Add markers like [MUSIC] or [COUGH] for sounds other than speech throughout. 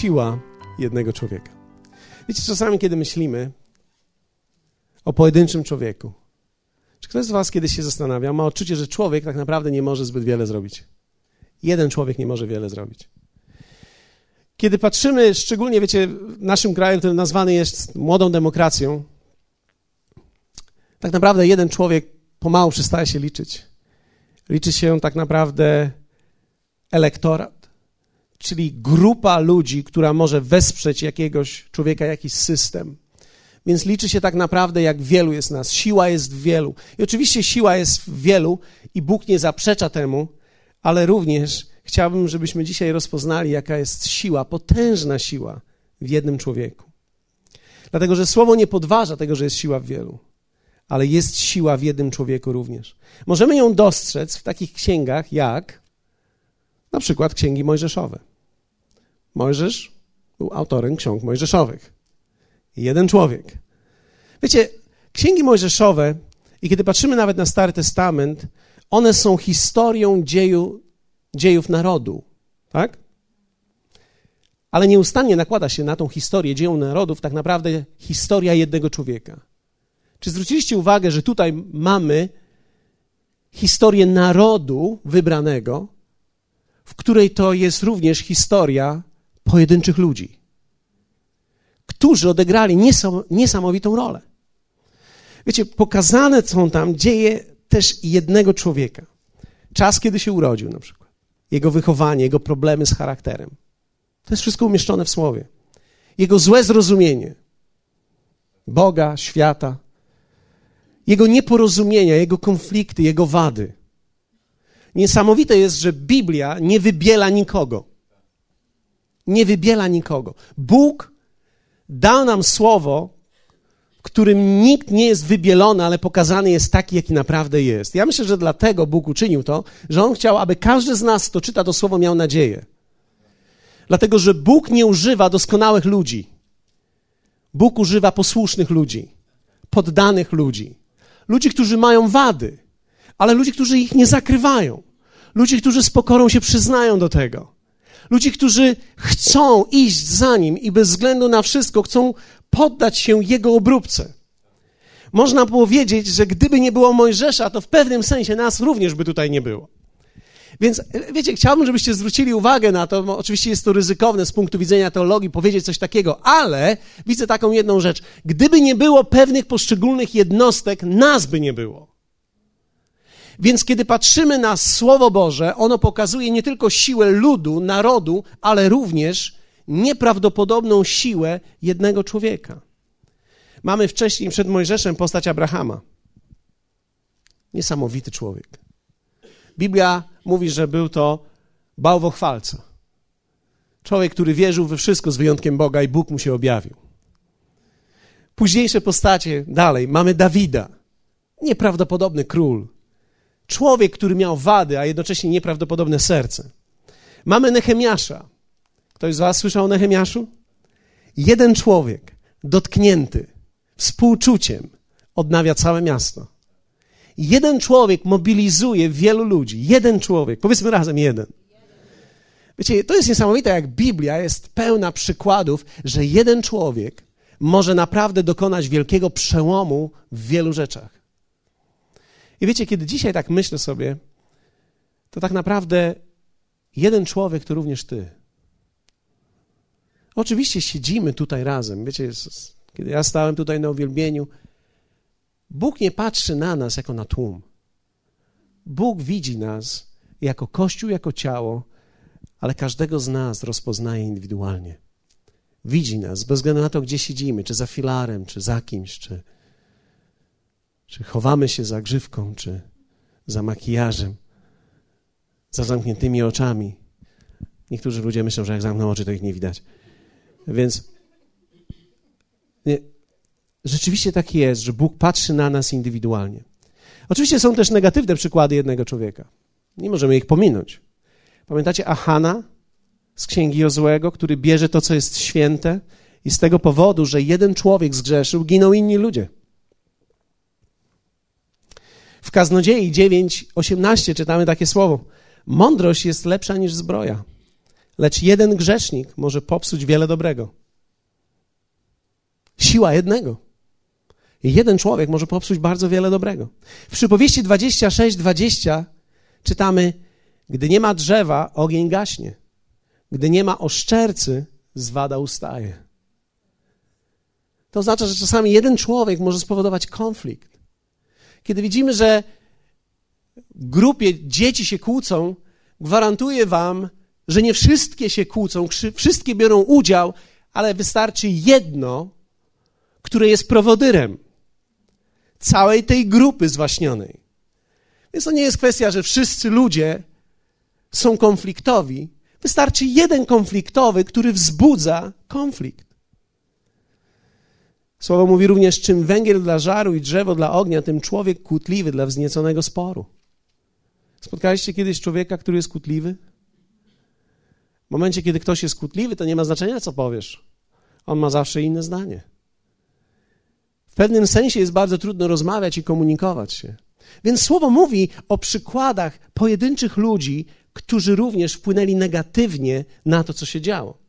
siła jednego człowieka. Wiecie, czasami, kiedy myślimy o pojedynczym człowieku, czy ktoś z Was kiedyś się zastanawia, ma odczucie, że człowiek tak naprawdę nie może zbyt wiele zrobić. Jeden człowiek nie może wiele zrobić. Kiedy patrzymy, szczególnie, wiecie, naszym kraju, który nazwany jest młodą demokracją, tak naprawdę jeden człowiek pomału przestaje się liczyć. Liczy się tak naprawdę elektorat, czyli grupa ludzi, która może wesprzeć jakiegoś człowieka, jakiś system. Więc liczy się tak naprawdę, jak wielu jest nas. Siła jest w wielu. I oczywiście siła jest w wielu i Bóg nie zaprzecza temu, ale również chciałbym, żebyśmy dzisiaj rozpoznali, jaka jest siła, potężna siła w jednym człowieku. Dlatego, że słowo nie podważa tego, że jest siła w wielu, ale jest siła w jednym człowieku również. Możemy ją dostrzec w takich księgach jak na przykład księgi mojżeszowe. Mojżesz był autorem ksiąg mojżeszowych. Jeden człowiek. Wiecie, księgi mojżeszowe, i kiedy patrzymy nawet na Stary Testament, one są historią dzieju, dziejów narodu, tak? Ale nieustannie nakłada się na tą historię dzieł narodów tak naprawdę historia jednego człowieka. Czy zwróciliście uwagę, że tutaj mamy historię narodu wybranego, w której to jest również historia pojedynczych ludzi, którzy odegrali niesamowitą rolę. Wiecie, pokazane są tam dzieje też jednego człowieka. Czas, kiedy się urodził, na przykład. Jego wychowanie, jego problemy z charakterem. To jest wszystko umieszczone w słowie. Jego złe zrozumienie Boga, świata, jego nieporozumienia, jego konflikty, jego wady. Niesamowite jest, że Biblia nie wybiela nikogo. Nie wybiela nikogo. Bóg dał nam słowo, w którym nikt nie jest wybielony, ale pokazany jest taki, jaki naprawdę jest. Ja myślę, że dlatego Bóg uczynił to, że On chciał, aby każdy z nas, kto czyta to słowo, miał nadzieję. Dlatego, że Bóg nie używa doskonałych ludzi. Bóg używa posłusznych ludzi, poddanych ludzi, ludzi, którzy mają wady, ale ludzi, którzy ich nie zakrywają, ludzi, którzy z pokorą się przyznają do tego, ludzi, którzy chcą iść za nim i bez względu na wszystko chcą poddać się jego obróbce. Można powiedzieć, że gdyby nie było Mojżesza, to w pewnym sensie nas również by tutaj nie było. Więc wiecie, chciałbym, żebyście zwrócili uwagę na to, oczywiście jest to ryzykowne z punktu widzenia teologii powiedzieć coś takiego, ale widzę taką jedną rzecz. Gdyby nie było pewnych poszczególnych jednostek, nas by nie było. Więc kiedy patrzymy na Słowo Boże, ono pokazuje nie tylko siłę ludu, narodu, ale również nieprawdopodobną siłę jednego człowieka. Mamy wcześniej przed Mojżeszem postać Abrahama. Niesamowity człowiek. Biblia mówi, że był to bałwochwalca. Człowiek, który wierzył we wszystko z wyjątkiem Boga i Bóg mu się objawił. Późniejsze postacie dalej. Mamy Dawida. Nieprawdopodobny król. Człowiek, który miał wady, a jednocześnie nieprawdopodobne serce. Mamy Nehemiasza. Ktoś z Was słyszał o Nehemiaszu? Jeden człowiek, dotknięty współczuciem, odnawia całe miasto. Jeden człowiek mobilizuje wielu ludzi. Jeden człowiek. Powiedzmy razem jeden. Wiecie, to jest niesamowite, jak Biblia jest pełna przykładów, że jeden człowiek może naprawdę dokonać wielkiego przełomu w wielu rzeczach. I wiecie, kiedy dzisiaj tak myślę sobie, to tak naprawdę jeden człowiek to również ty. Oczywiście siedzimy tutaj razem. Wiecie, kiedy ja stałem tutaj na uwielbieniu, Bóg nie patrzy na nas jako na tłum. Bóg widzi nas jako Kościół, jako ciało, ale każdego z nas rozpoznaje indywidualnie. Widzi nas bez względu na to, gdzie siedzimy, czy za filarem, czy za kimś, czy, czy chowamy się za grzywką, czy za makijażem, za zamkniętymi oczami. Niektórzy ludzie myślą, że jak zamkną oczy, to ich nie widać. Więc nie, rzeczywiście tak jest, że Bóg patrzy na nas indywidualnie. Oczywiście są też negatywne przykłady jednego człowieka. Nie możemy ich pominąć. Pamiętacie Ahana z księgi Jozłego, który bierze to, co jest święte i z tego powodu, że jeden człowiek zgrzeszył, giną inni ludzie. W Kaznodziei 9:18 czytamy takie słowo: Mądrość jest lepsza niż zbroja. lecz jeden grzesznik może popsuć wiele dobrego. Siła jednego. Jeden człowiek może popsuć bardzo wiele dobrego. W przypowieści 26, 20 czytamy, gdy nie ma drzewa, ogień gaśnie. Gdy nie ma oszczercy, zwada ustaje. To oznacza, że czasami jeden człowiek może spowodować konflikt. Kiedy widzimy, że w grupie dzieci się kłócą, gwarantuję wam, że nie wszystkie się kłócą, wszystkie biorą udział, ale wystarczy jedno, które jest prowodyrem całej tej grupy zwaśnionej. Więc to nie jest kwestia, że wszyscy ludzie są konfliktowi. Wystarczy jeden konfliktowy, który wzbudza konflikt. Słowo mówi również, czym węgiel dla żaru i drzewo dla ognia, tym człowiek kłótliwy dla wznieconego sporu. Spotkaliście kiedyś człowieka, który jest kłótliwy? W momencie, kiedy ktoś jest kłótliwy, to nie ma znaczenia, co powiesz. On ma zawsze inne zdanie. W pewnym sensie jest bardzo trudno rozmawiać i komunikować się. Więc słowo mówi o przykładach pojedynczych ludzi, którzy również wpłynęli negatywnie na to, co się działo.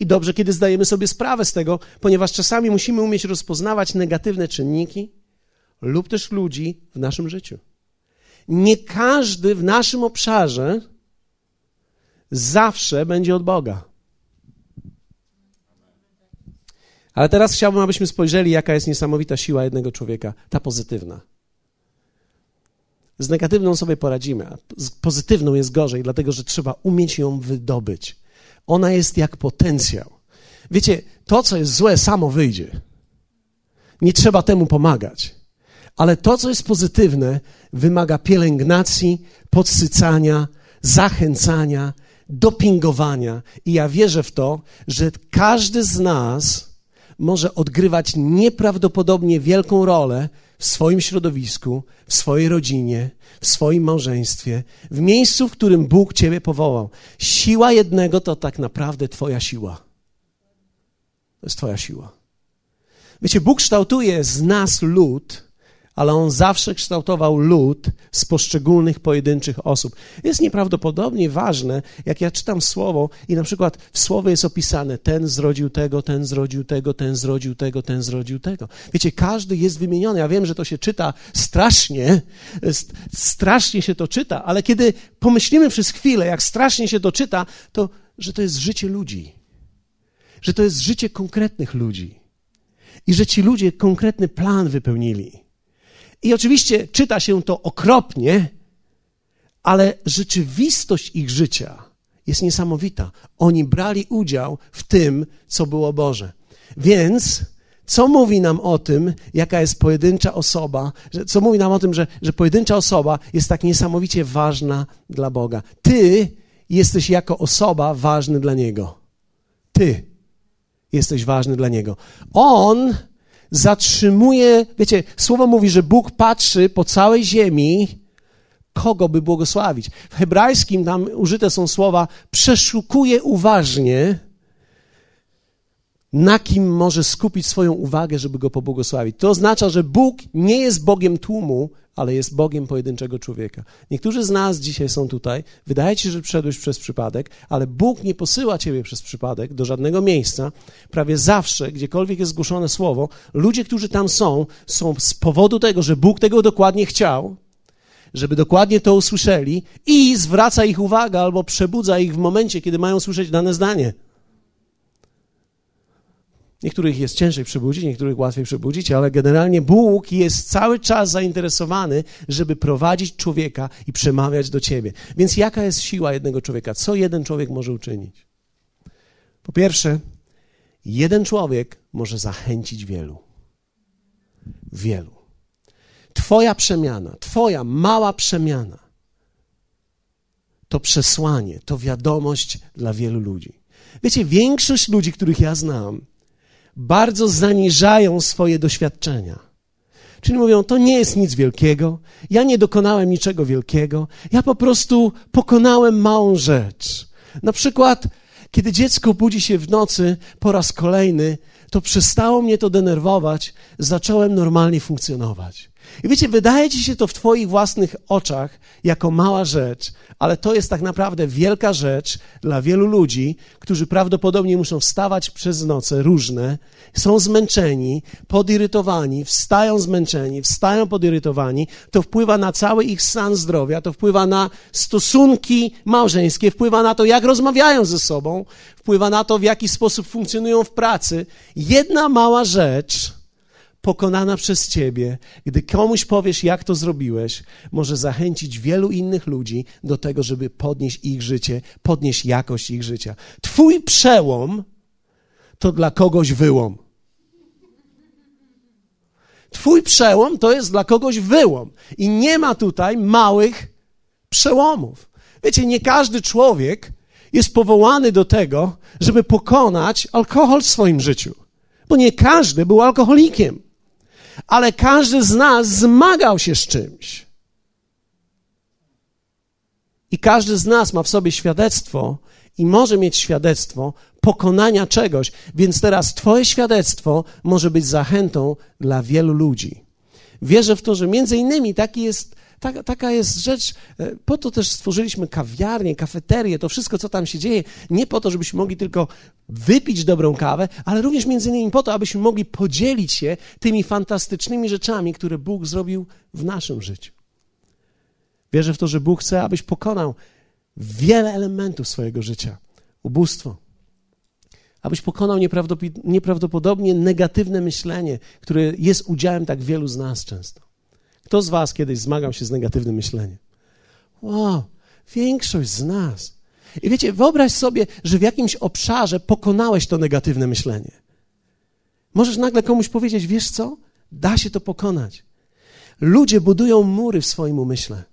I dobrze, kiedy zdajemy sobie sprawę z tego, ponieważ czasami musimy umieć rozpoznawać negatywne czynniki lub też ludzi w naszym życiu. Nie każdy w naszym obszarze zawsze będzie od Boga. Ale teraz chciałbym, abyśmy spojrzeli, jaka jest niesamowita siła jednego człowieka, ta pozytywna. Z negatywną sobie poradzimy, a z pozytywną jest gorzej, dlatego że trzeba umieć ją wydobyć. Ona jest jak potencjał. Wiecie, to, co jest złe, samo wyjdzie. Nie trzeba temu pomagać. Ale to, co jest pozytywne, wymaga pielęgnacji, podsycania, zachęcania, dopingowania. I ja wierzę w to, że każdy z nas może odgrywać nieprawdopodobnie wielką rolę w swoim środowisku, w swojej rodzinie, w swoim małżeństwie, w miejscu, w którym Bóg Ciebie powołał. Siła jednego to tak naprawdę Twoja siła. To jest Twoja siła. Wiecie, Bóg kształtuje z nas lud, ale on zawsze kształtował lud z poszczególnych pojedynczych osób. Jest nieprawdopodobnie ważne, jak ja czytam słowo i na przykład w słowie jest opisane ten zrodził tego, ten zrodził tego, ten zrodził tego, ten zrodził tego. Wiecie, każdy jest wymieniony. Ja wiem, że to się czyta strasznie, strasznie się to czyta, ale kiedy pomyślimy przez chwilę, jak strasznie się to czyta, to że to jest życie ludzi. Że to jest życie konkretnych ludzi. I że ci ludzie konkretny plan wypełnili. I oczywiście czyta się to okropnie, ale rzeczywistość ich życia jest niesamowita. Oni brali udział w tym, co było Boże. Więc co mówi nam o tym, jaka jest pojedyncza osoba, co mówi nam o tym, że, że pojedyncza osoba jest tak niesamowicie ważna dla Boga? Ty jesteś jako osoba ważny dla Niego. Ty jesteś ważny dla Niego. On zatrzymuje, wiecie, słowo mówi, że Bóg patrzy po całej ziemi, kogo by błogosławić. W hebrajskim tam użyte są słowa przeszukuje uważnie, na kim może skupić swoją uwagę, żeby go pobłogosławić. To oznacza, że Bóg nie jest Bogiem tłumu, ale jest Bogiem pojedynczego człowieka. Niektórzy z nas dzisiaj są tutaj, wydaje ci się, że przeszedłeś przez przypadek, ale Bóg nie posyła ciebie przez przypadek do żadnego miejsca. Prawie zawsze, gdziekolwiek jest zgłoszone słowo, ludzie, którzy tam są, są z powodu tego, że Bóg tego dokładnie chciał, żeby dokładnie to usłyszeli i zwraca ich uwagę albo przebudza ich w momencie, kiedy mają słyszeć dane zdanie. Niektórych jest ciężej przebudzić, niektórych łatwiej przebudzić, ale generalnie Bóg jest cały czas zainteresowany, żeby prowadzić człowieka i przemawiać do ciebie. Więc jaka jest siła jednego człowieka? Co jeden człowiek może uczynić? Po pierwsze, jeden człowiek może zachęcić wielu. Wielu. Twoja przemiana, Twoja mała przemiana to przesłanie, to wiadomość dla wielu ludzi. Wiecie, większość ludzi, których ja znam, bardzo zaniżają swoje doświadczenia. Czyli mówią, to nie jest nic wielkiego, ja nie dokonałem niczego wielkiego, ja po prostu pokonałem małą rzecz. Na przykład, kiedy dziecko budzi się w nocy po raz kolejny, to przestało mnie to denerwować, zacząłem normalnie funkcjonować. I wiecie, wydaje ci się to w Twoich własnych oczach jako mała rzecz, ale to jest tak naprawdę wielka rzecz dla wielu ludzi, którzy prawdopodobnie muszą wstawać przez noce różne, są zmęczeni, podirytowani, wstają zmęczeni, wstają podirytowani. To wpływa na cały ich stan zdrowia, to wpływa na stosunki małżeńskie, wpływa na to, jak rozmawiają ze sobą, wpływa na to, w jaki sposób funkcjonują w pracy. Jedna mała rzecz pokonana przez Ciebie, gdy komuś powiesz, jak to zrobiłeś, może zachęcić wielu innych ludzi do tego, żeby podnieść ich życie, podnieść jakość ich życia. Twój przełom to dla kogoś wyłom. Twój przełom to jest dla kogoś wyłom. I nie ma tutaj małych przełomów. Wiecie, nie każdy człowiek jest powołany do tego, żeby pokonać alkohol w swoim życiu. Bo nie każdy był alkoholikiem ale każdy z nas zmagał się z czymś. I każdy z nas ma w sobie świadectwo i może mieć świadectwo pokonania czegoś, więc teraz Twoje świadectwo może być zachętą dla wielu ludzi. Wierzę w to, że między innymi taki jest tak, taka jest rzecz, e, po to też stworzyliśmy kawiarnię, kafeterię, to wszystko, co tam się dzieje, nie po to, żebyśmy mogli tylko wypić dobrą kawę, ale również między innymi po to, abyśmy mogli podzielić się tymi fantastycznymi rzeczami, które Bóg zrobił w naszym życiu. Wierzę w to, że Bóg chce, abyś pokonał wiele elementów swojego życia. Ubóstwo, abyś pokonał nieprawdopodobnie negatywne myślenie, które jest udziałem tak wielu z nas często. Kto z Was kiedyś zmagał się z negatywnym myśleniem? Wow, większość z nas. I wiecie, wyobraź sobie, że w jakimś obszarze pokonałeś to negatywne myślenie. Możesz nagle komuś powiedzieć, wiesz co? Da się to pokonać. Ludzie budują mury w swoim umyśle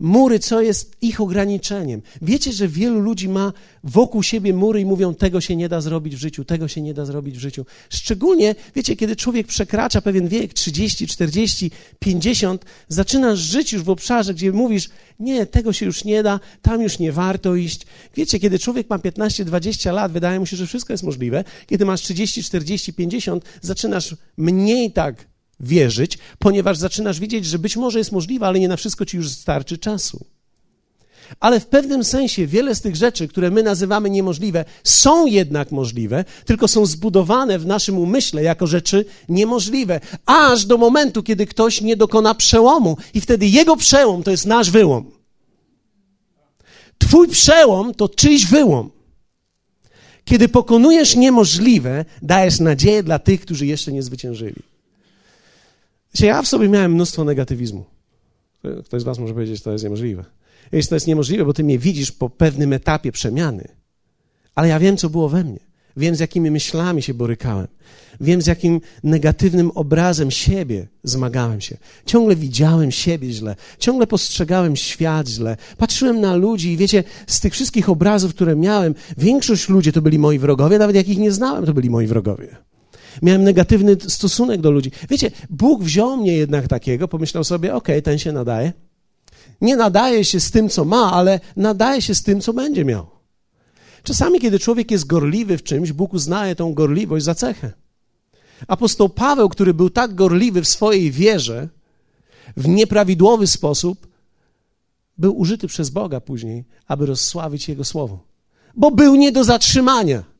mury, co jest ich ograniczeniem. Wiecie, że wielu ludzi ma wokół siebie mury i mówią, tego się nie da zrobić w życiu, tego się nie da zrobić w życiu. Szczególnie, wiecie, kiedy człowiek przekracza pewien wiek, 30, 40, 50, zaczynasz żyć już w obszarze, gdzie mówisz, nie, tego się już nie da, tam już nie warto iść. Wiecie, kiedy człowiek ma 15, 20 lat, wydaje mu się, że wszystko jest możliwe. Kiedy masz 30, 40, 50, zaczynasz mniej tak wierzyć, ponieważ zaczynasz widzieć, że być może jest możliwe, ale nie na wszystko ci już starczy czasu. Ale w pewnym sensie wiele z tych rzeczy, które my nazywamy niemożliwe, są jednak możliwe, tylko są zbudowane w naszym umyśle jako rzeczy niemożliwe, aż do momentu, kiedy ktoś nie dokona przełomu, i wtedy jego przełom to jest nasz wyłom. Twój przełom to czyjś wyłom. Kiedy pokonujesz niemożliwe, dajesz nadzieję dla tych, którzy jeszcze nie zwyciężyli. Wiecie, ja w sobie miałem mnóstwo negatywizmu. Ktoś z was może powiedzieć, że to jest niemożliwe. Jeśli to jest niemożliwe, bo ty mnie widzisz po pewnym etapie przemiany. Ale ja wiem, co było we mnie. Wiem, z jakimi myślami się borykałem. Wiem, z jakim negatywnym obrazem siebie zmagałem się. Ciągle widziałem siebie źle. Ciągle postrzegałem świat źle. Patrzyłem na ludzi i wiecie, z tych wszystkich obrazów, które miałem, większość ludzi to byli moi wrogowie, nawet jak ich nie znałem, to byli moi wrogowie. Miałem negatywny stosunek do ludzi. Wiecie, Bóg wziął mnie jednak takiego, pomyślał sobie, okej, okay, ten się nadaje. Nie nadaje się z tym, co ma, ale nadaje się z tym, co będzie miał. Czasami, kiedy człowiek jest gorliwy w czymś, Bóg uznaje tą gorliwość za cechę. Apostoł Paweł, który był tak gorliwy w swojej wierze, w nieprawidłowy sposób, był użyty przez Boga później, aby rozsławić Jego słowo. Bo był nie do zatrzymania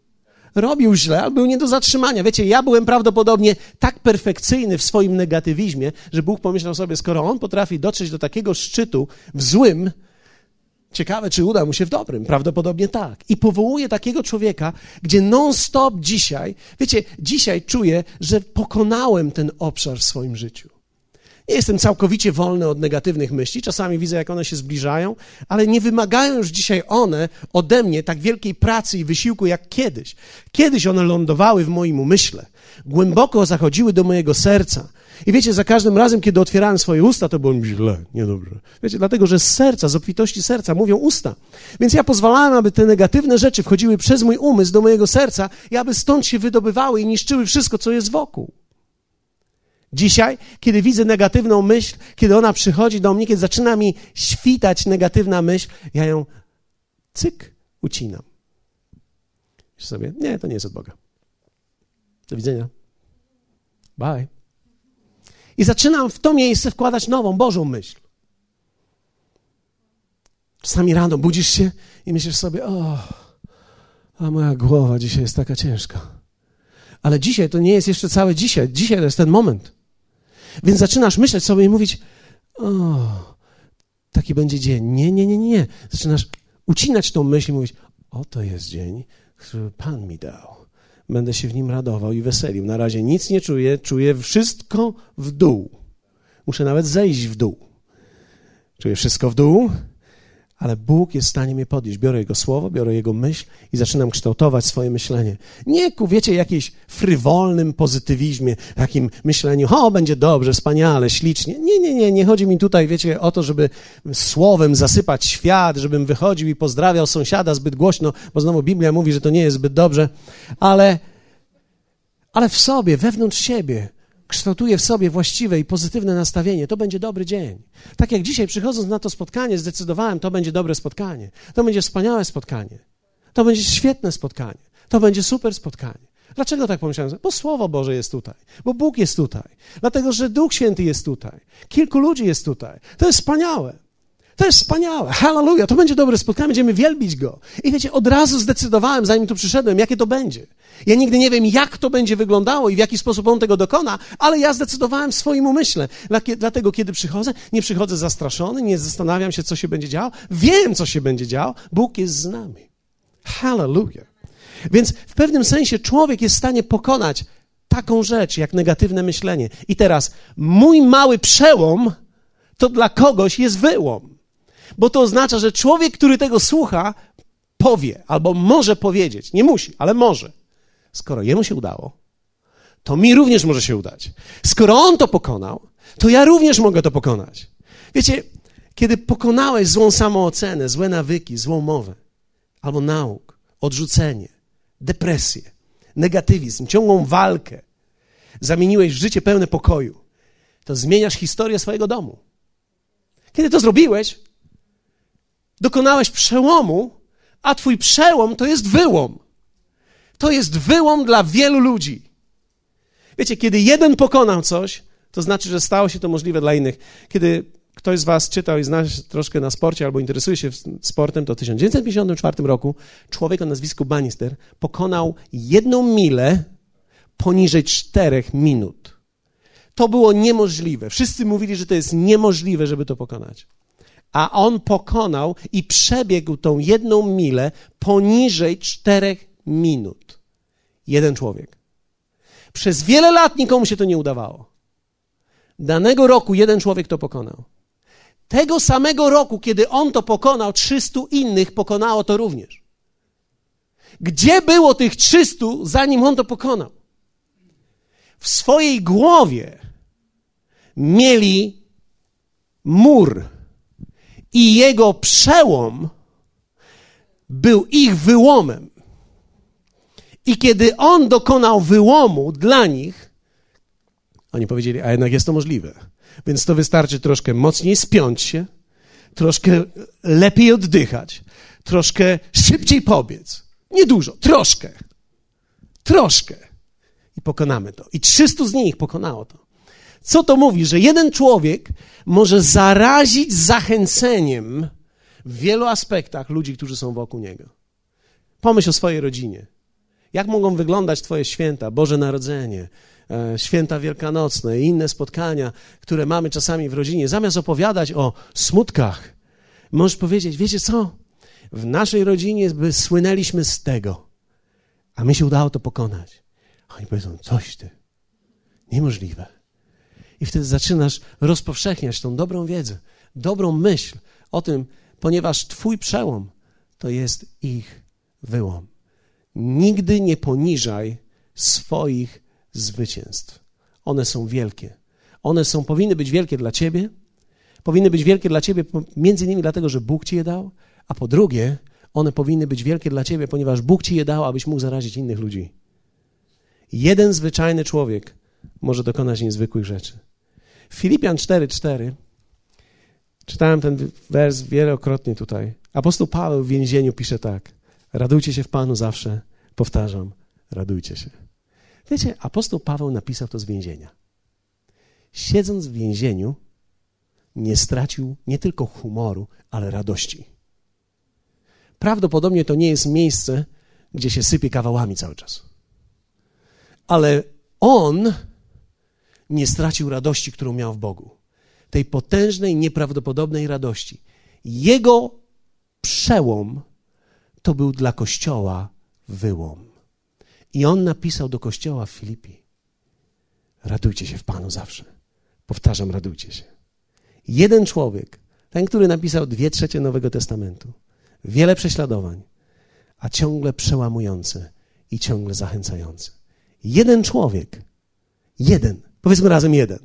robił źle, ale był nie do zatrzymania. Wiecie, ja byłem prawdopodobnie tak perfekcyjny w swoim negatywizmie, że Bóg pomyślał sobie, skoro on potrafi dotrzeć do takiego szczytu w złym, ciekawe, czy uda mu się w dobrym. Prawdopodobnie tak. I powołuje takiego człowieka, gdzie non-stop dzisiaj, wiecie, dzisiaj czuję, że pokonałem ten obszar w swoim życiu. Nie jestem całkowicie wolny od negatywnych myśli. Czasami widzę, jak one się zbliżają, ale nie wymagają już dzisiaj one ode mnie tak wielkiej pracy i wysiłku jak kiedyś. Kiedyś one lądowały w moim umyśle, głęboko zachodziły do mojego serca. I wiecie, za każdym razem, kiedy otwierałem swoje usta, to było mi źle, niedobrze. Wiecie, dlatego, że z serca, z obfitości serca mówią usta. Więc ja pozwalałem, aby te negatywne rzeczy wchodziły przez mój umysł do mojego serca i aby stąd się wydobywały i niszczyły wszystko, co jest wokół. Dzisiaj, kiedy widzę negatywną myśl, kiedy ona przychodzi do mnie, kiedy zaczyna mi świtać negatywna myśl, ja ją cyk ucinam. Myślę sobie, nie, to nie jest od Boga. Do widzenia. Bye. I zaczynam w to miejsce wkładać nową, Bożą myśl. Czasami rano budzisz się i myślisz sobie, o, a moja głowa dzisiaj jest taka ciężka. Ale dzisiaj to nie jest jeszcze całe dzisiaj. Dzisiaj to jest ten moment. Więc zaczynasz myśleć sobie i mówić, o, taki będzie dzień. Nie, nie, nie, nie. Zaczynasz ucinać tą myśl i mówić, oto jest dzień, który Pan mi dał. Będę się w nim radował i weselił. Na razie nic nie czuję, czuję wszystko w dół. Muszę nawet zejść w dół. Czuję wszystko w dół, ale Bóg jest w stanie mnie podnieść. Biorę Jego słowo, biorę Jego myśl i zaczynam kształtować swoje myślenie. Nie ku, wiecie, jakiejś frywolnym pozytywizmie, takim myśleniu, o, będzie dobrze, wspaniale, ślicznie. Nie, nie, nie, nie chodzi mi tutaj, wiecie, o to, żeby słowem zasypać świat, żebym wychodził i pozdrawiał sąsiada zbyt głośno, bo znowu Biblia mówi, że to nie jest zbyt dobrze, ale, ale w sobie, wewnątrz siebie, kształtuje w sobie właściwe i pozytywne nastawienie, to będzie dobry dzień. Tak jak dzisiaj przychodząc na to spotkanie, zdecydowałem, to będzie dobre spotkanie. To będzie wspaniałe spotkanie. To będzie świetne spotkanie. To będzie super spotkanie. Dlaczego tak pomyślałem? Bo Słowo Boże jest tutaj, bo Bóg jest tutaj, dlatego że Duch Święty jest tutaj, kilku ludzi jest tutaj. To jest wspaniałe. To jest wspaniałe. Hallelujah. To będzie dobre spotkanie, będziemy wielbić Go. I wiecie, od razu zdecydowałem, zanim tu przyszedłem, jakie to będzie. Ja nigdy nie wiem, jak to będzie wyglądało i w jaki sposób On tego dokona, ale ja zdecydowałem w swoim umyśle. Dlatego, kiedy przychodzę, nie przychodzę zastraszony, nie zastanawiam się, co się będzie działo. Wiem, co się będzie działo. Bóg jest z nami. Hallelujah. Więc w pewnym sensie człowiek jest w stanie pokonać taką rzecz, jak negatywne myślenie. I teraz, mój mały przełom to dla kogoś jest wyłom bo to oznacza, że człowiek, który tego słucha, powie albo może powiedzieć. Nie musi, ale może. Skoro jemu się udało, to mi również może się udać. Skoro on to pokonał, to ja również mogę to pokonać. Wiecie, kiedy pokonałeś złą samoocenę, złe nawyki, złą mowę, albo nauk, odrzucenie, depresję, negatywizm, ciągłą walkę, zamieniłeś życie pełne pokoju, to zmieniasz historię swojego domu. Kiedy to zrobiłeś, dokonałeś przełomu, a twój przełom to jest wyłom. To jest wyłom dla wielu ludzi. Wiecie, kiedy jeden pokonał coś, to znaczy, że stało się to możliwe dla innych. Kiedy ktoś z Was czytał i zna troszkę na sporcie albo interesuje się sportem, to w 1954 roku człowiek o nazwisku Bannister pokonał jedną milę poniżej czterech minut. To było niemożliwe. Wszyscy mówili, że to jest niemożliwe, żeby to pokonać a on pokonał i przebiegł tą jedną milę poniżej czterech minut. Jeden człowiek. Przez wiele lat nikomu się to nie udawało. Danego roku jeden człowiek to pokonał. Tego samego roku, kiedy on to pokonał, 300 innych pokonało to również. Gdzie było tych 300, zanim on to pokonał? W swojej głowie mieli mur i jego przełom był ich wyłomem. I kiedy on dokonał wyłomu dla nich, oni powiedzieli, a jednak jest to możliwe. Więc to wystarczy troszkę mocniej spiąć się, troszkę lepiej oddychać, troszkę szybciej pobiec. Nie dużo, troszkę. Troszkę. I pokonamy to. I 300 z nich pokonało to. Co to mówi? Że jeden człowiek może zarazić zachęceniem w wielu aspektach ludzi, którzy są wokół niego. Pomyśl o swojej rodzinie. Jak mogą wyglądać Twoje święta, Boże Narodzenie, e, święta wielkanocne i inne spotkania, które mamy czasami w rodzinie? Zamiast opowiadać o smutkach, możesz powiedzieć: Wiecie co? W naszej rodzinie słynęliśmy z tego, a mi się udało to pokonać. Oni powiedzą: Coś ty. Niemożliwe. I wtedy zaczynasz rozpowszechniać tą dobrą wiedzę, dobrą myśl o tym, ponieważ Twój przełom to jest ich wyłom. Nigdy nie poniżaj swoich zwycięstw. One są wielkie. One są, powinny być wielkie dla Ciebie, powinny być wielkie dla Ciebie między innymi dlatego, że Bóg Ci je dał, a po drugie, one powinny być wielkie dla Ciebie, ponieważ Bóg Ci je dał, abyś mógł zarazić innych ludzi. Jeden zwyczajny człowiek może dokonać niezwykłych rzeczy. Filipian 4:4 czytałem ten wers wielokrotnie tutaj. Apostoł Paweł w więzieniu pisze tak: Radujcie się w Panu zawsze. Powtarzam, radujcie się. Wiecie, apostoł Paweł napisał to z więzienia. siedząc w więzieniu, nie stracił nie tylko humoru, ale radości. Prawdopodobnie to nie jest miejsce, gdzie się sypie kawałami cały czas. Ale on nie stracił radości, którą miał w Bogu. Tej potężnej, nieprawdopodobnej radości. Jego przełom to był dla kościoła wyłom. I on napisał do kościoła w Filipi: Radujcie się w Panu zawsze. Powtarzam, radujcie się. Jeden człowiek, ten, który napisał dwie trzecie Nowego Testamentu, wiele prześladowań, a ciągle przełamujący i ciągle zachęcający. Jeden człowiek, jeden, powiedzmy razem jeden.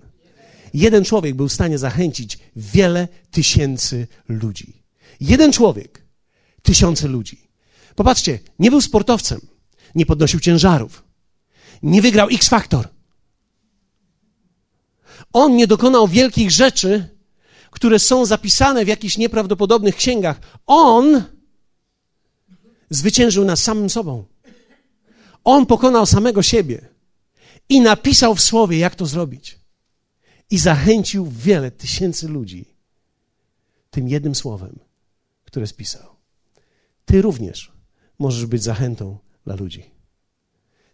Jeden człowiek był w stanie zachęcić wiele tysięcy ludzi. Jeden człowiek, tysiące ludzi. Popatrzcie, nie był sportowcem, nie podnosił ciężarów, nie wygrał X Factor. On nie dokonał wielkich rzeczy, które są zapisane w jakichś nieprawdopodobnych księgach. On zwyciężył nad samym sobą. On pokonał samego siebie i napisał w słowie, jak to zrobić. I zachęcił wiele tysięcy ludzi tym jednym słowem, które spisał. Ty również możesz być zachętą dla ludzi.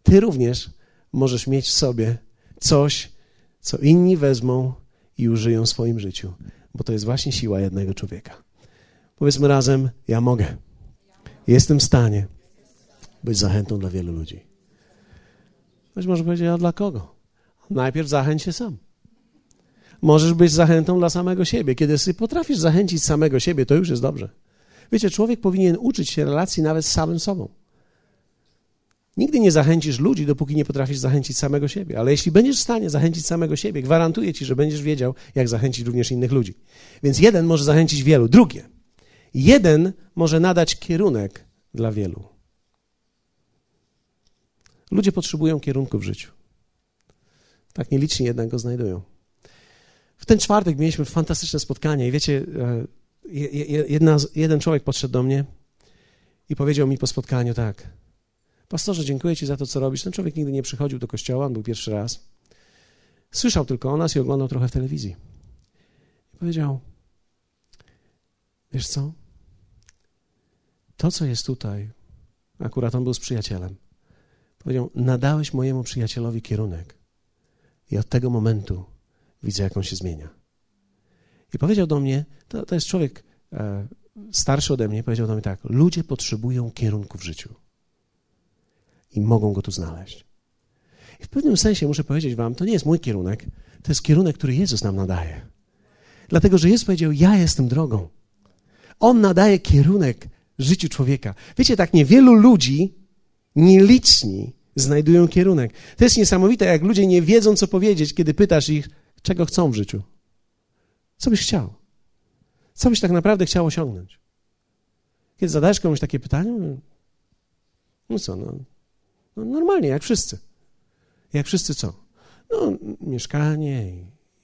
Ty również możesz mieć w sobie coś, co inni wezmą i użyją w swoim życiu, bo to jest właśnie siła jednego człowieka. Powiedzmy razem: Ja mogę. Jestem w stanie być zachętą dla wielu ludzi. Ktoś może powiedzieć: A dla kogo? Najpierw zachęć się sam. Możesz być zachętą dla samego siebie. Kiedy ty potrafisz zachęcić samego siebie, to już jest dobrze. Wiecie, człowiek powinien uczyć się relacji nawet z samym sobą. Nigdy nie zachęcisz ludzi, dopóki nie potrafisz zachęcić samego siebie. Ale jeśli będziesz w stanie zachęcić samego siebie, gwarantuję ci, że będziesz wiedział, jak zachęcić również innych ludzi. Więc jeden może zachęcić wielu. Drugie, jeden może nadać kierunek dla wielu. Ludzie potrzebują kierunku w życiu. Tak nieliczni jednak go znajdują. W ten czwartek mieliśmy fantastyczne spotkanie i wiecie, e, jedna, jeden człowiek podszedł do mnie i powiedział mi po spotkaniu tak. Pastorze, dziękuję Ci za to, co robisz. Ten człowiek nigdy nie przychodził do kościoła, on był pierwszy raz. Słyszał tylko o nas i oglądał trochę w telewizji. I powiedział: Wiesz co? To, co jest tutaj, akurat on był z przyjacielem. Powiedział: Nadałeś mojemu przyjacielowi kierunek. I od tego momentu widzę, jak on się zmienia. I powiedział do mnie, to, to jest człowiek e, starszy ode mnie, powiedział do mnie tak: Ludzie potrzebują kierunku w życiu i mogą go tu znaleźć. I w pewnym sensie muszę powiedzieć Wam, to nie jest mój kierunek, to jest kierunek, który Jezus nam nadaje. Dlatego, że Jezus powiedział: Ja jestem drogą. On nadaje kierunek życiu człowieka. Wiecie, tak niewielu ludzi, nieliczni, znajdują kierunek. To jest niesamowite, jak ludzie nie wiedzą, co powiedzieć, kiedy pytasz ich, czego chcą w życiu. Co byś chciał? Co byś tak naprawdę chciał osiągnąć? Kiedy zadajesz komuś takie pytanie, no co, no, no normalnie, jak wszyscy. Jak wszyscy co? No, mieszkanie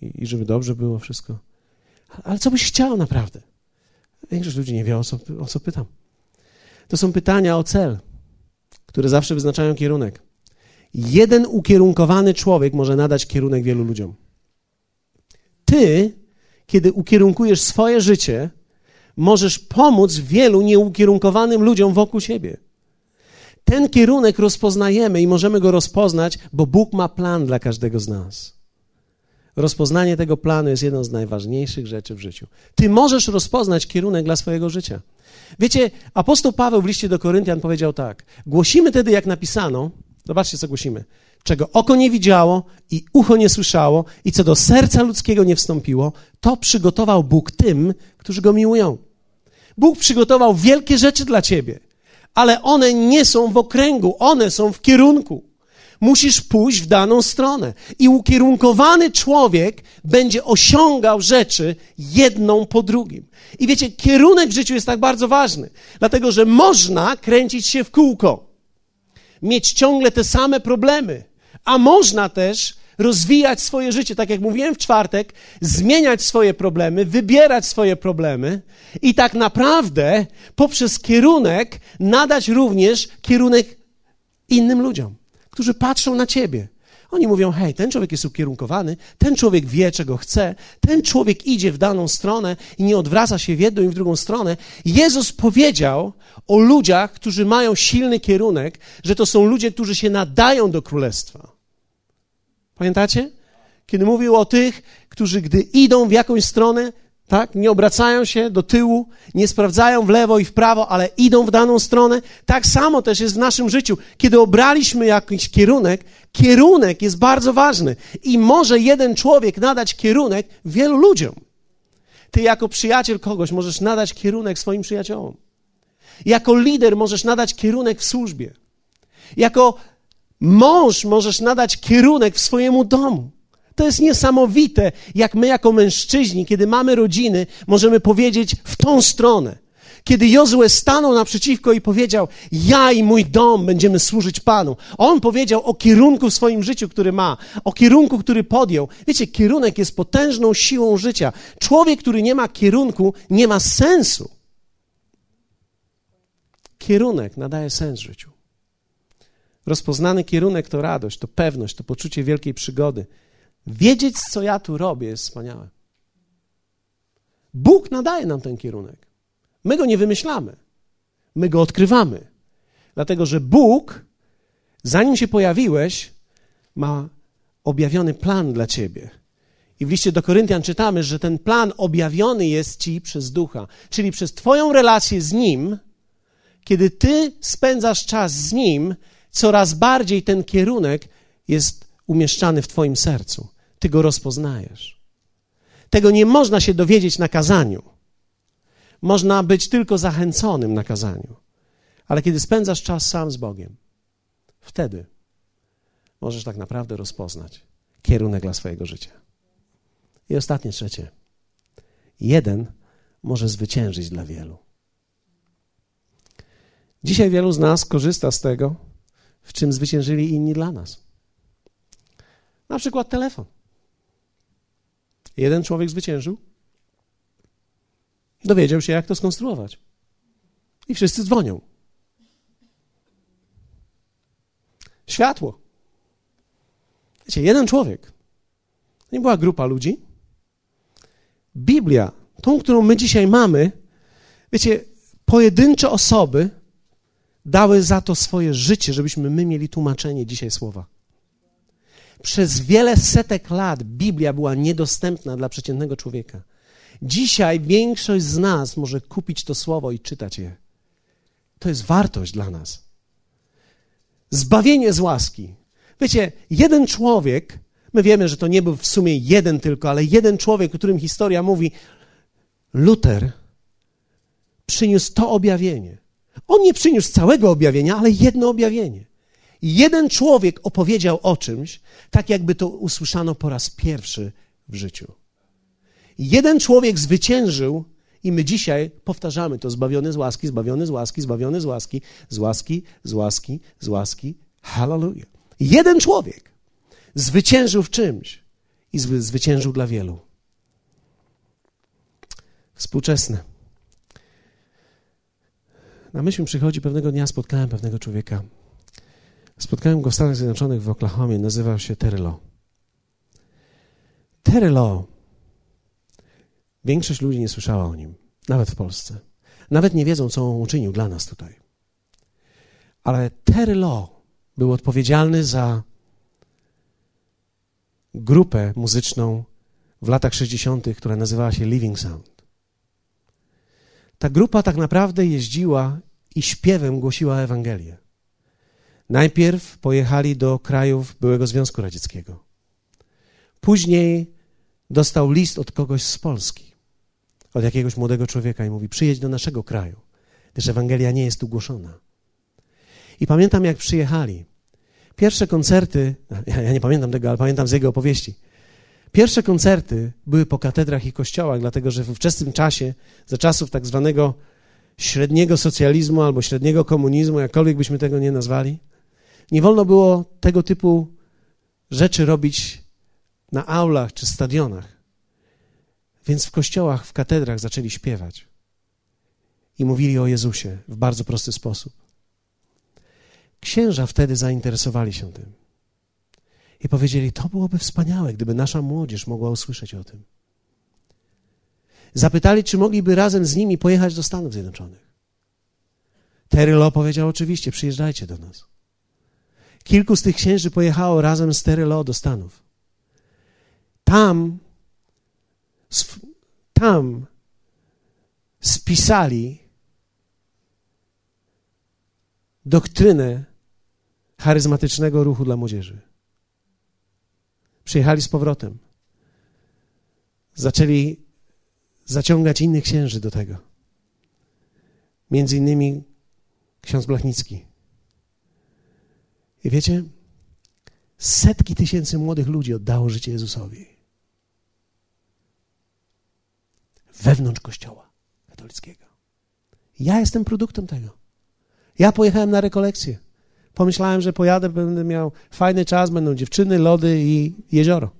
i, i, żeby dobrze było wszystko. Ale co byś chciał naprawdę? Większość ludzi nie wie, o co, o co pytam. To są pytania o cel, które zawsze wyznaczają kierunek. Jeden ukierunkowany człowiek może nadać kierunek wielu ludziom. Ty kiedy ukierunkujesz swoje życie, możesz pomóc wielu nieukierunkowanym ludziom wokół siebie. Ten kierunek rozpoznajemy i możemy go rozpoznać, bo Bóg ma plan dla każdego z nas. Rozpoznanie tego planu jest jedną z najważniejszych rzeczy w życiu. Ty możesz rozpoznać kierunek dla swojego życia. Wiecie, apostoł Paweł w liście do Koryntian powiedział tak: Głosimy tedy, jak napisano, zobaczcie, co głosimy czego oko nie widziało i ucho nie słyszało i co do serca ludzkiego nie wstąpiło, to przygotował Bóg tym, którzy go miłują. Bóg przygotował wielkie rzeczy dla ciebie, ale one nie są w okręgu, one są w kierunku. Musisz pójść w daną stronę. I ukierunkowany człowiek będzie osiągał rzeczy jedną po drugim. I wiecie, kierunek w życiu jest tak bardzo ważny, dlatego że można kręcić się w kółko, mieć ciągle te same problemy. A można też rozwijać swoje życie, tak jak mówiłem w czwartek, zmieniać swoje problemy, wybierać swoje problemy i tak naprawdę poprzez kierunek nadać również kierunek innym ludziom, którzy patrzą na ciebie. Oni mówią: hej, ten człowiek jest ukierunkowany, ten człowiek wie, czego chce, ten człowiek idzie w daną stronę i nie odwraca się w jedną i w drugą stronę. Jezus powiedział o ludziach, którzy mają silny kierunek, że to są ludzie, którzy się nadają do królestwa. Pamiętacie? Kiedy mówił o tych, którzy gdy idą w jakąś stronę, tak? Nie obracają się do tyłu, nie sprawdzają w lewo i w prawo, ale idą w daną stronę. Tak samo też jest w naszym życiu. Kiedy obraliśmy jakiś kierunek, kierunek jest bardzo ważny i może jeden człowiek nadać kierunek wielu ludziom. Ty jako przyjaciel kogoś możesz nadać kierunek swoim przyjaciołom. Jako lider możesz nadać kierunek w służbie. Jako mąż możesz nadać kierunek w swojemu domu. To jest niesamowite, jak my jako mężczyźni, kiedy mamy rodziny, możemy powiedzieć w tą stronę. Kiedy Jozue stanął naprzeciwko i powiedział: Ja i mój dom będziemy służyć Panu. On powiedział o kierunku w swoim życiu, który ma, o kierunku, który podjął. Wiecie, kierunek jest potężną siłą życia. Człowiek, który nie ma kierunku, nie ma sensu. Kierunek nadaje sens życiu. Rozpoznany kierunek to radość, to pewność, to poczucie wielkiej przygody. Wiedzieć, co ja tu robię, jest wspaniałe. Bóg nadaje nam ten kierunek. My go nie wymyślamy. My go odkrywamy. Dlatego, że Bóg, zanim się pojawiłeś, ma objawiony plan dla ciebie. I w liście do Koryntian czytamy, że ten plan objawiony jest ci przez ducha, czyli przez Twoją relację z Nim. Kiedy Ty spędzasz czas z Nim, coraz bardziej ten kierunek jest umieszczany w Twoim sercu. Ty go rozpoznajesz. Tego nie można się dowiedzieć na kazaniu. Można być tylko zachęconym na kazaniu. Ale kiedy spędzasz czas sam z Bogiem, wtedy możesz tak naprawdę rozpoznać kierunek dla swojego życia. I ostatnie, trzecie. Jeden może zwyciężyć dla wielu. Dzisiaj wielu z nas korzysta z tego, w czym zwyciężyli inni dla nas. Na przykład telefon. Jeden człowiek zwyciężył, dowiedział się, jak to skonstruować. I wszyscy dzwonią. Światło. Wiecie, jeden człowiek. Nie była grupa ludzi. Biblia, tą, którą my dzisiaj mamy, wiecie, pojedyncze osoby dały za to swoje życie, żebyśmy my mieli tłumaczenie dzisiaj słowa. Przez wiele setek lat Biblia była niedostępna dla przeciętnego człowieka. Dzisiaj większość z nas może kupić to słowo i czytać je. To jest wartość dla nas. Zbawienie z łaski. Wiecie, jeden człowiek, my wiemy, że to nie był w sumie jeden tylko, ale jeden człowiek, o którym historia mówi, Luter przyniósł to objawienie. On nie przyniósł całego objawienia, ale jedno objawienie. Jeden człowiek opowiedział o czymś, tak jakby to usłyszano po raz pierwszy w życiu. Jeden człowiek zwyciężył i my dzisiaj powtarzamy to zbawiony z łaski, zbawiony z łaski, zbawiony z łaski, z łaski, z łaski, z łaski. Hallelujah. Jeden człowiek zwyciężył w czymś i zwyciężył dla wielu. Współczesne. Na myśl przychodzi pewnego dnia spotkałem pewnego człowieka. Spotkałem go w Stanach Zjednoczonych w Oklahomie. Nazywał się. Terry Law. Większość ludzi nie słyszała o nim, nawet w Polsce. Nawet nie wiedzą, co on uczynił dla nas tutaj. Ale Terry Law był odpowiedzialny za grupę muzyczną w latach 60., która nazywała się Living Sound. Ta grupa tak naprawdę jeździła i śpiewem głosiła Ewangelię. Najpierw pojechali do krajów byłego Związku Radzieckiego. Później dostał list od kogoś z Polski, od jakiegoś młodego człowieka i mówi: Przyjedź do naszego kraju, gdyż Ewangelia nie jest tu głoszona. I pamiętam, jak przyjechali. Pierwsze koncerty, [LAUGHS] ja nie pamiętam tego, ale pamiętam z jego opowieści. Pierwsze koncerty były po katedrach i kościołach, dlatego że w ówczesnym czasie, za czasów tak zwanego średniego socjalizmu albo średniego komunizmu, jakkolwiek byśmy tego nie nazwali, nie wolno było tego typu rzeczy robić na aulach czy stadionach. Więc w kościołach, w katedrach zaczęli śpiewać. I mówili o Jezusie w bardzo prosty sposób. Księża wtedy zainteresowali się tym. I powiedzieli: To byłoby wspaniałe, gdyby nasza młodzież mogła usłyszeć o tym. Zapytali, czy mogliby razem z nimi pojechać do Stanów Zjednoczonych. Terry Lo powiedział: Oczywiście, przyjeżdżajcie do nas. Kilku z tych księży pojechało razem z Terry Lo do Stanów. Tam, tam spisali doktrynę charyzmatycznego ruchu dla młodzieży. Przyjechali z powrotem. Zaczęli zaciągać innych księży do tego. Między innymi ksiądz Blachnicki. I wiecie, setki tysięcy młodych ludzi oddało życie Jezusowi. Wewnątrz Kościoła katolickiego. Ja jestem produktem tego. Ja pojechałem na rekolekcję. Pomyślałem, że pojadę, będę miał fajny czas, będą dziewczyny, lody i jezioro.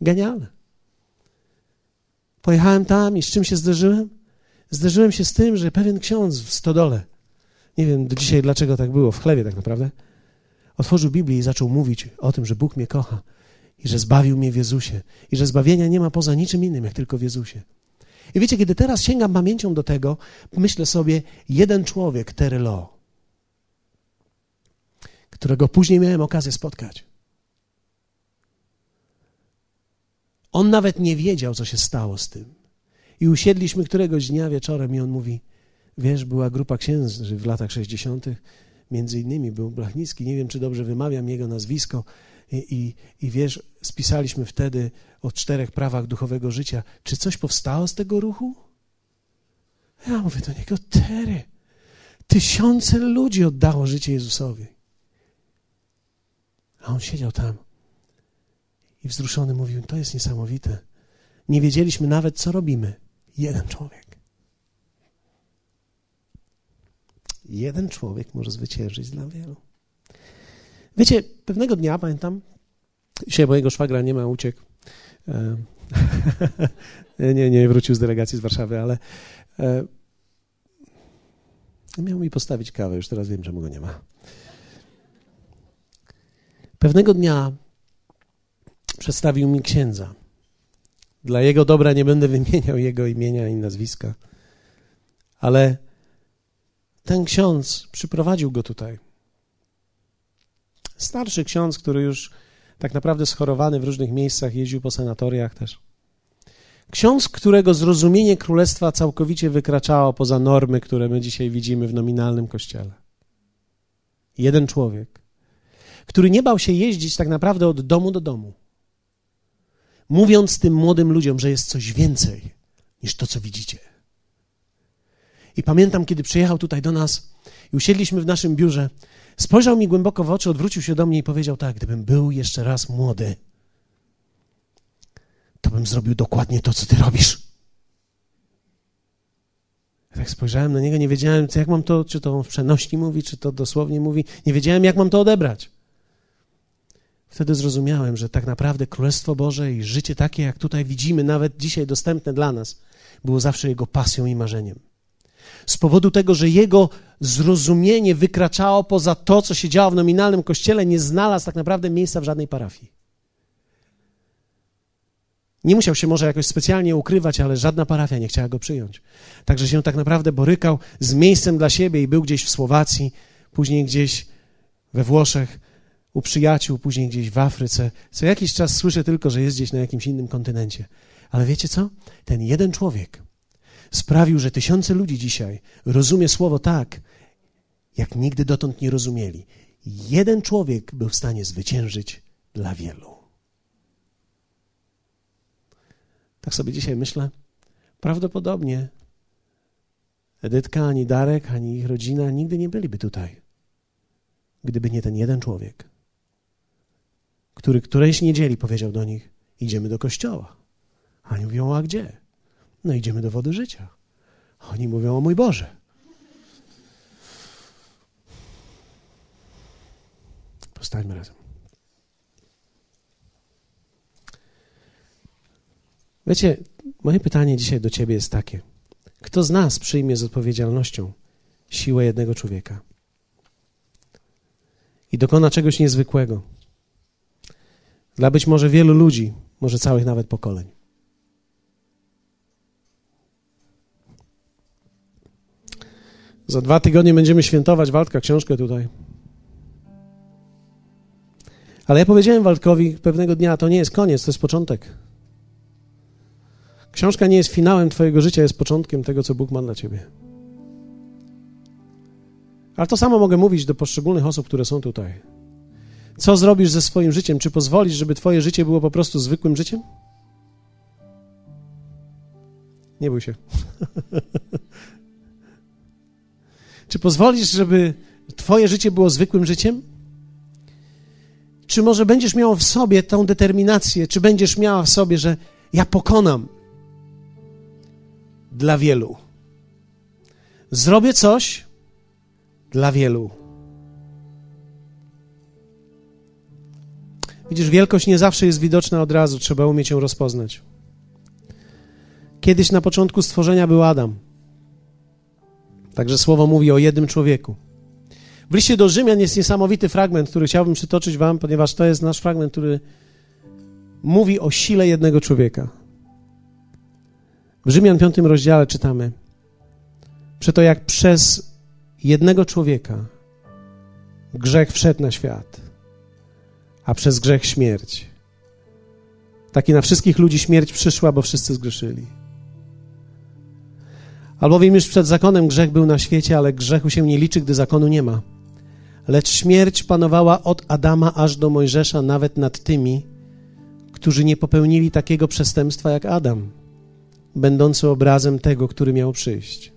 Genialne. Pojechałem tam i z czym się zderzyłem? Zderzyłem się z tym, że pewien ksiądz w stodole, nie wiem do dzisiaj dlaczego tak było, w chlewie tak naprawdę, otworzył Biblię i zaczął mówić o tym, że Bóg mnie kocha i że zbawił mnie w Jezusie i że zbawienia nie ma poza niczym innym, jak tylko w Jezusie. I wiecie, kiedy teraz sięgam pamięcią do tego, myślę sobie, jeden człowiek, Terry Law, którego później miałem okazję spotkać. On nawet nie wiedział, co się stało z tym. I usiedliśmy któregoś dnia wieczorem i on mówi, wiesz, była grupa księży w latach 60., między innymi był Blachnicki, nie wiem, czy dobrze wymawiam jego nazwisko, i, i, i wiesz, spisaliśmy wtedy o czterech prawach duchowego życia. Czy coś powstało z tego ruchu? Ja mówię do niego, Tery, tysiące ludzi oddało życie Jezusowi. A on siedział tam i wzruszony mówił: To jest niesamowite. Nie wiedzieliśmy nawet, co robimy. Jeden człowiek. Jeden człowiek może zwyciężyć dla wielu. Wiecie, pewnego dnia pamiętam, dzisiaj mojego szwagra nie ma, uciekł. [LAUGHS] nie, nie wrócił z delegacji z Warszawy, ale e, miał mi postawić kawę, już teraz wiem, czemu go nie ma. Pewnego dnia przedstawił mi księdza. Dla jego dobra nie będę wymieniał jego imienia i nazwiska, ale ten ksiądz przyprowadził go tutaj. Starszy ksiądz, który już tak naprawdę schorowany w różnych miejscach, jeździł po sanatoriach też. Ksiądz, którego zrozumienie królestwa całkowicie wykraczało poza normy, które my dzisiaj widzimy w nominalnym kościele. Jeden człowiek, który nie bał się jeździć tak naprawdę od domu do domu, mówiąc tym młodym ludziom, że jest coś więcej niż to, co widzicie. I pamiętam, kiedy przyjechał tutaj do nas i usiedliśmy w naszym biurze, spojrzał mi głęboko w oczy, odwrócił się do mnie i powiedział tak, gdybym był jeszcze raz młody, to bym zrobił dokładnie to, co ty robisz. Ja tak spojrzałem na niego, nie wiedziałem, jak mam to, czy to w przenośni mówi, czy to dosłownie mówi, nie wiedziałem, jak mam to odebrać. Wtedy zrozumiałem, że tak naprawdę Królestwo Boże i życie takie, jak tutaj widzimy, nawet dzisiaj dostępne dla nas, było zawsze Jego pasją i marzeniem. Z powodu tego, że Jego zrozumienie wykraczało poza to, co się działo w nominalnym kościele, nie znalazł tak naprawdę miejsca w żadnej parafii. Nie musiał się może jakoś specjalnie ukrywać, ale żadna parafia nie chciała go przyjąć. Także się tak naprawdę borykał z miejscem dla siebie i był gdzieś w Słowacji, później gdzieś we Włoszech, u przyjaciół, później gdzieś w Afryce. Co jakiś czas słyszę tylko, że jest gdzieś na jakimś innym kontynencie. Ale wiecie co? Ten jeden człowiek sprawił, że tysiące ludzi dzisiaj rozumie słowo tak, jak nigdy dotąd nie rozumieli. Jeden człowiek był w stanie zwyciężyć dla wielu. Tak sobie dzisiaj myślę, prawdopodobnie Edytka, ani Darek, ani ich rodzina nigdy nie byliby tutaj, gdyby nie ten jeden człowiek który którejś niedzieli powiedział do nich: Idziemy do kościoła. A oni mówią: A gdzie? No, idziemy do wody życia. Oni mówią: O mój Boże. Postańmy razem. Wiecie, moje pytanie dzisiaj do Ciebie jest takie: kto z nas przyjmie z odpowiedzialnością siłę jednego człowieka i dokona czegoś niezwykłego? Dla być może wielu ludzi, może całych nawet pokoleń. Za dwa tygodnie będziemy świętować Waldka książkę tutaj. Ale ja powiedziałem Waldkowi pewnego dnia, to nie jest koniec, to jest początek. Książka nie jest finałem Twojego życia, jest początkiem tego, co Bóg ma dla Ciebie. Ale to samo mogę mówić do poszczególnych osób, które są tutaj. Co zrobisz ze swoim życiem? Czy pozwolisz, żeby Twoje życie było po prostu zwykłym życiem? Nie bój się. [LAUGHS] Czy pozwolisz, żeby Twoje życie było zwykłym życiem? Czy może będziesz miał w sobie tą determinację, czy będziesz miała w sobie, że ja pokonam dla wielu. Zrobię coś dla wielu. Widzisz, wielkość nie zawsze jest widoczna od razu, trzeba umieć ją rozpoznać. Kiedyś na początku stworzenia był Adam. Także słowo mówi o jednym człowieku. W liście do Rzymian jest niesamowity fragment, który chciałbym przytoczyć Wam, ponieważ to jest nasz fragment, który mówi o sile jednego człowieka. W Rzymian 5 rozdziale czytamy: Przeto jak przez jednego człowieka grzech wszedł na świat, a przez grzech śmierć, tak i na wszystkich ludzi śmierć przyszła, bo wszyscy zgrzeszyli. Albowiem już przed zakonem grzech był na świecie, ale grzechu się nie liczy, gdy zakonu nie ma. Lecz śmierć panowała od Adama aż do Mojżesza, nawet nad tymi, którzy nie popełnili takiego przestępstwa jak Adam, będący obrazem tego, który miał przyjść.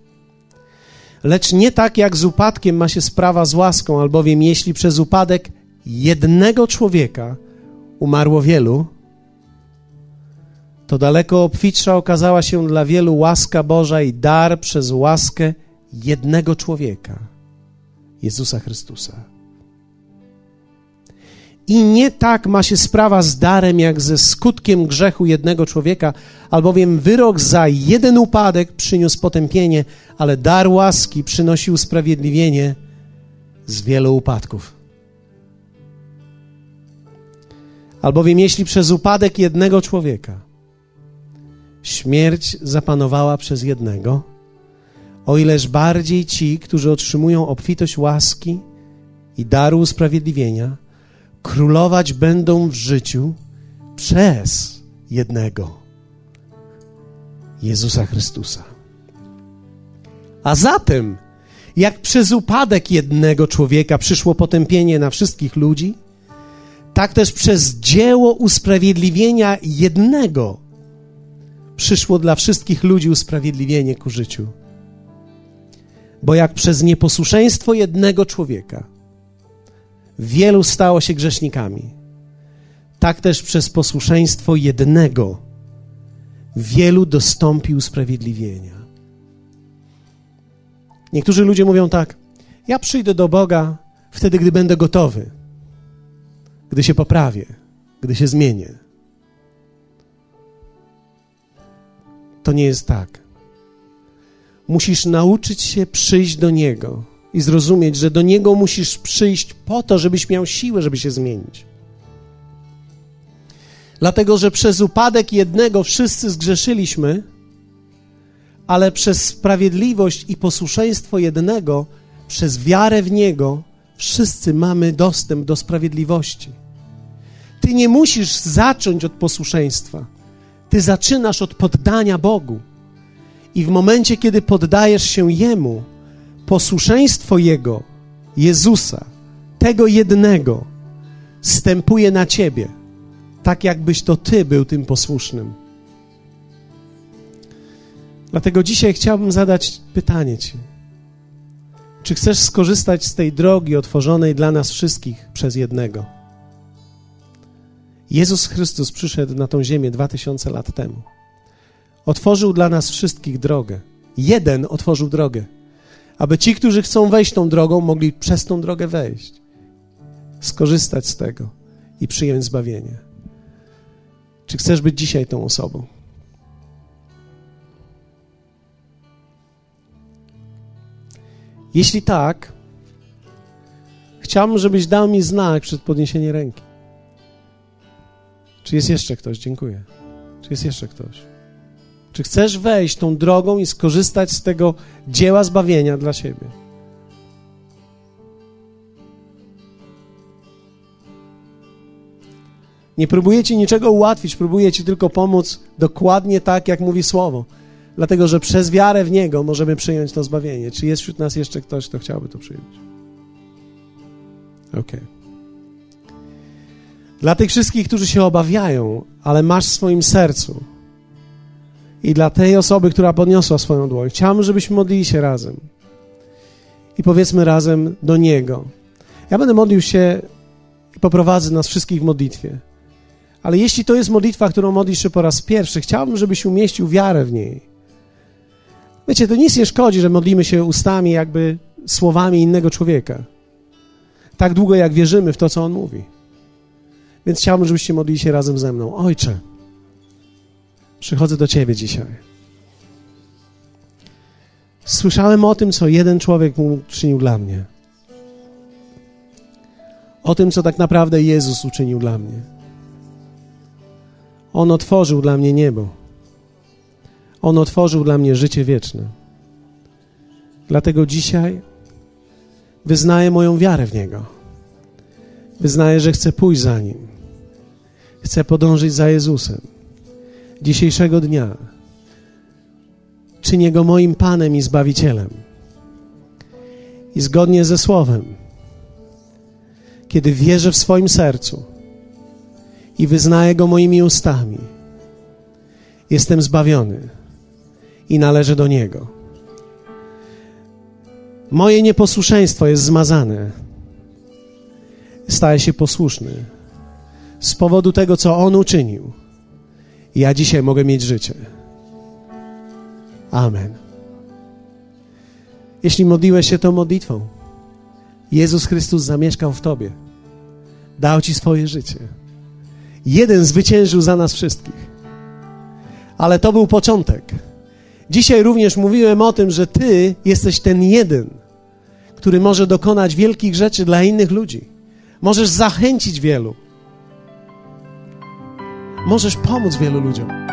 Lecz nie tak jak z upadkiem ma się sprawa z łaską, albowiem jeśli przez upadek jednego człowieka umarło wielu, to daleko obfitsza okazała się dla wielu łaska Boża i dar przez łaskę jednego człowieka, Jezusa Chrystusa. I nie tak ma się sprawa z darem, jak ze skutkiem grzechu jednego człowieka, albowiem wyrok za jeden upadek przyniósł potępienie, ale dar łaski przynosił usprawiedliwienie z wielu upadków. Albowiem jeśli przez upadek jednego człowieka śmierć zapanowała przez jednego, o ileż bardziej ci, którzy otrzymują obfitość łaski i daru usprawiedliwienia, królować będą w życiu przez jednego Jezusa Chrystusa. A zatem, jak przez upadek jednego człowieka przyszło potępienie na wszystkich ludzi, tak też przez dzieło usprawiedliwienia jednego przyszło dla wszystkich ludzi usprawiedliwienie ku życiu. Bo jak przez nieposłuszeństwo jednego człowieka wielu stało się grzesznikami, tak też przez posłuszeństwo jednego wielu dostąpi usprawiedliwienia. Niektórzy ludzie mówią tak: Ja przyjdę do Boga wtedy, gdy będę gotowy, gdy się poprawię, gdy się zmienię. To nie jest tak. Musisz nauczyć się przyjść do Niego i zrozumieć, że do Niego musisz przyjść po to, żebyś miał siłę, żeby się zmienić. Dlatego, że przez upadek jednego wszyscy zgrzeszyliśmy, ale przez sprawiedliwość i posłuszeństwo jednego, przez wiarę w Niego, wszyscy mamy dostęp do sprawiedliwości. Ty nie musisz zacząć od posłuszeństwa. Ty zaczynasz od poddania Bogu. I w momencie, kiedy poddajesz się Jemu, posłuszeństwo Jego, Jezusa, tego jednego, stępuje na Ciebie, tak jakbyś to Ty był tym posłusznym. Dlatego dzisiaj chciałbym zadać pytanie Ci. Czy chcesz skorzystać z tej drogi otworzonej dla nas wszystkich przez jednego? Jezus Chrystus przyszedł na tą ziemię dwa tysiące lat temu. Otworzył dla nas wszystkich drogę. Jeden otworzył drogę, aby ci, którzy chcą wejść tą drogą, mogli przez tą drogę wejść, skorzystać z tego i przyjąć zbawienie. Czy chcesz być dzisiaj tą osobą? Jeśli tak, chciałbym, żebyś dał mi znak przed podniesieniem ręki. Czy jest jeszcze ktoś? Dziękuję. Czy jest jeszcze ktoś? Czy chcesz wejść tą drogą i skorzystać z tego dzieła zbawienia dla siebie? Nie próbuję ci niczego ułatwić, próbuję ci tylko pomóc dokładnie tak, jak mówi Słowo. Dlatego, że przez wiarę w Niego możemy przyjąć to zbawienie. Czy jest wśród nas jeszcze ktoś, kto chciałby to przyjąć? Okej. Okay. Dla tych wszystkich, którzy się obawiają, ale masz w swoim sercu i dla tej osoby, która podniosła swoją dłoń, chciałbym, żebyśmy modlili się razem. I powiedzmy razem do Niego. Ja będę modlił się i poprowadzę nas wszystkich w modlitwie. Ale jeśli to jest modlitwa, którą modlisz się po raz pierwszy, chciałbym, żebyś umieścił wiarę w niej. Wiecie, to nic nie szkodzi, że modlimy się ustami, jakby słowami innego człowieka. Tak długo, jak wierzymy w to, co on mówi. Więc chciałbym, żebyście modlili się razem ze mną. Ojcze, przychodzę do Ciebie dzisiaj. Słyszałem o tym, co jeden człowiek mu uczynił dla mnie. O tym, co tak naprawdę Jezus uczynił dla mnie. On otworzył dla mnie niebo. On otworzył dla mnie życie wieczne. Dlatego dzisiaj wyznaję moją wiarę w Niego. Wyznaję, że chcę pójść za Nim. Chcę podążyć za Jezusem. Dzisiejszego dnia czynię Go moim Panem i Zbawicielem. I zgodnie ze Słowem, kiedy wierzę w swoim sercu i wyznaję Go moimi ustami, jestem zbawiony i należę do Niego. Moje nieposłuszeństwo jest zmazane. Staję się posłuszny z powodu tego, co On uczynił. Ja dzisiaj mogę mieć życie. Amen. Jeśli modliłeś się tą modlitwą, Jezus Chrystus zamieszkał w Tobie. Dał Ci swoje życie. Jeden zwyciężył za nas wszystkich. Ale to był początek. Dzisiaj również mówiłem o tym, że Ty jesteś ten jeden, który może dokonać wielkich rzeczy dla innych ludzi. Możesz zachęcić wielu. Możesz pomóc wielu ludziom.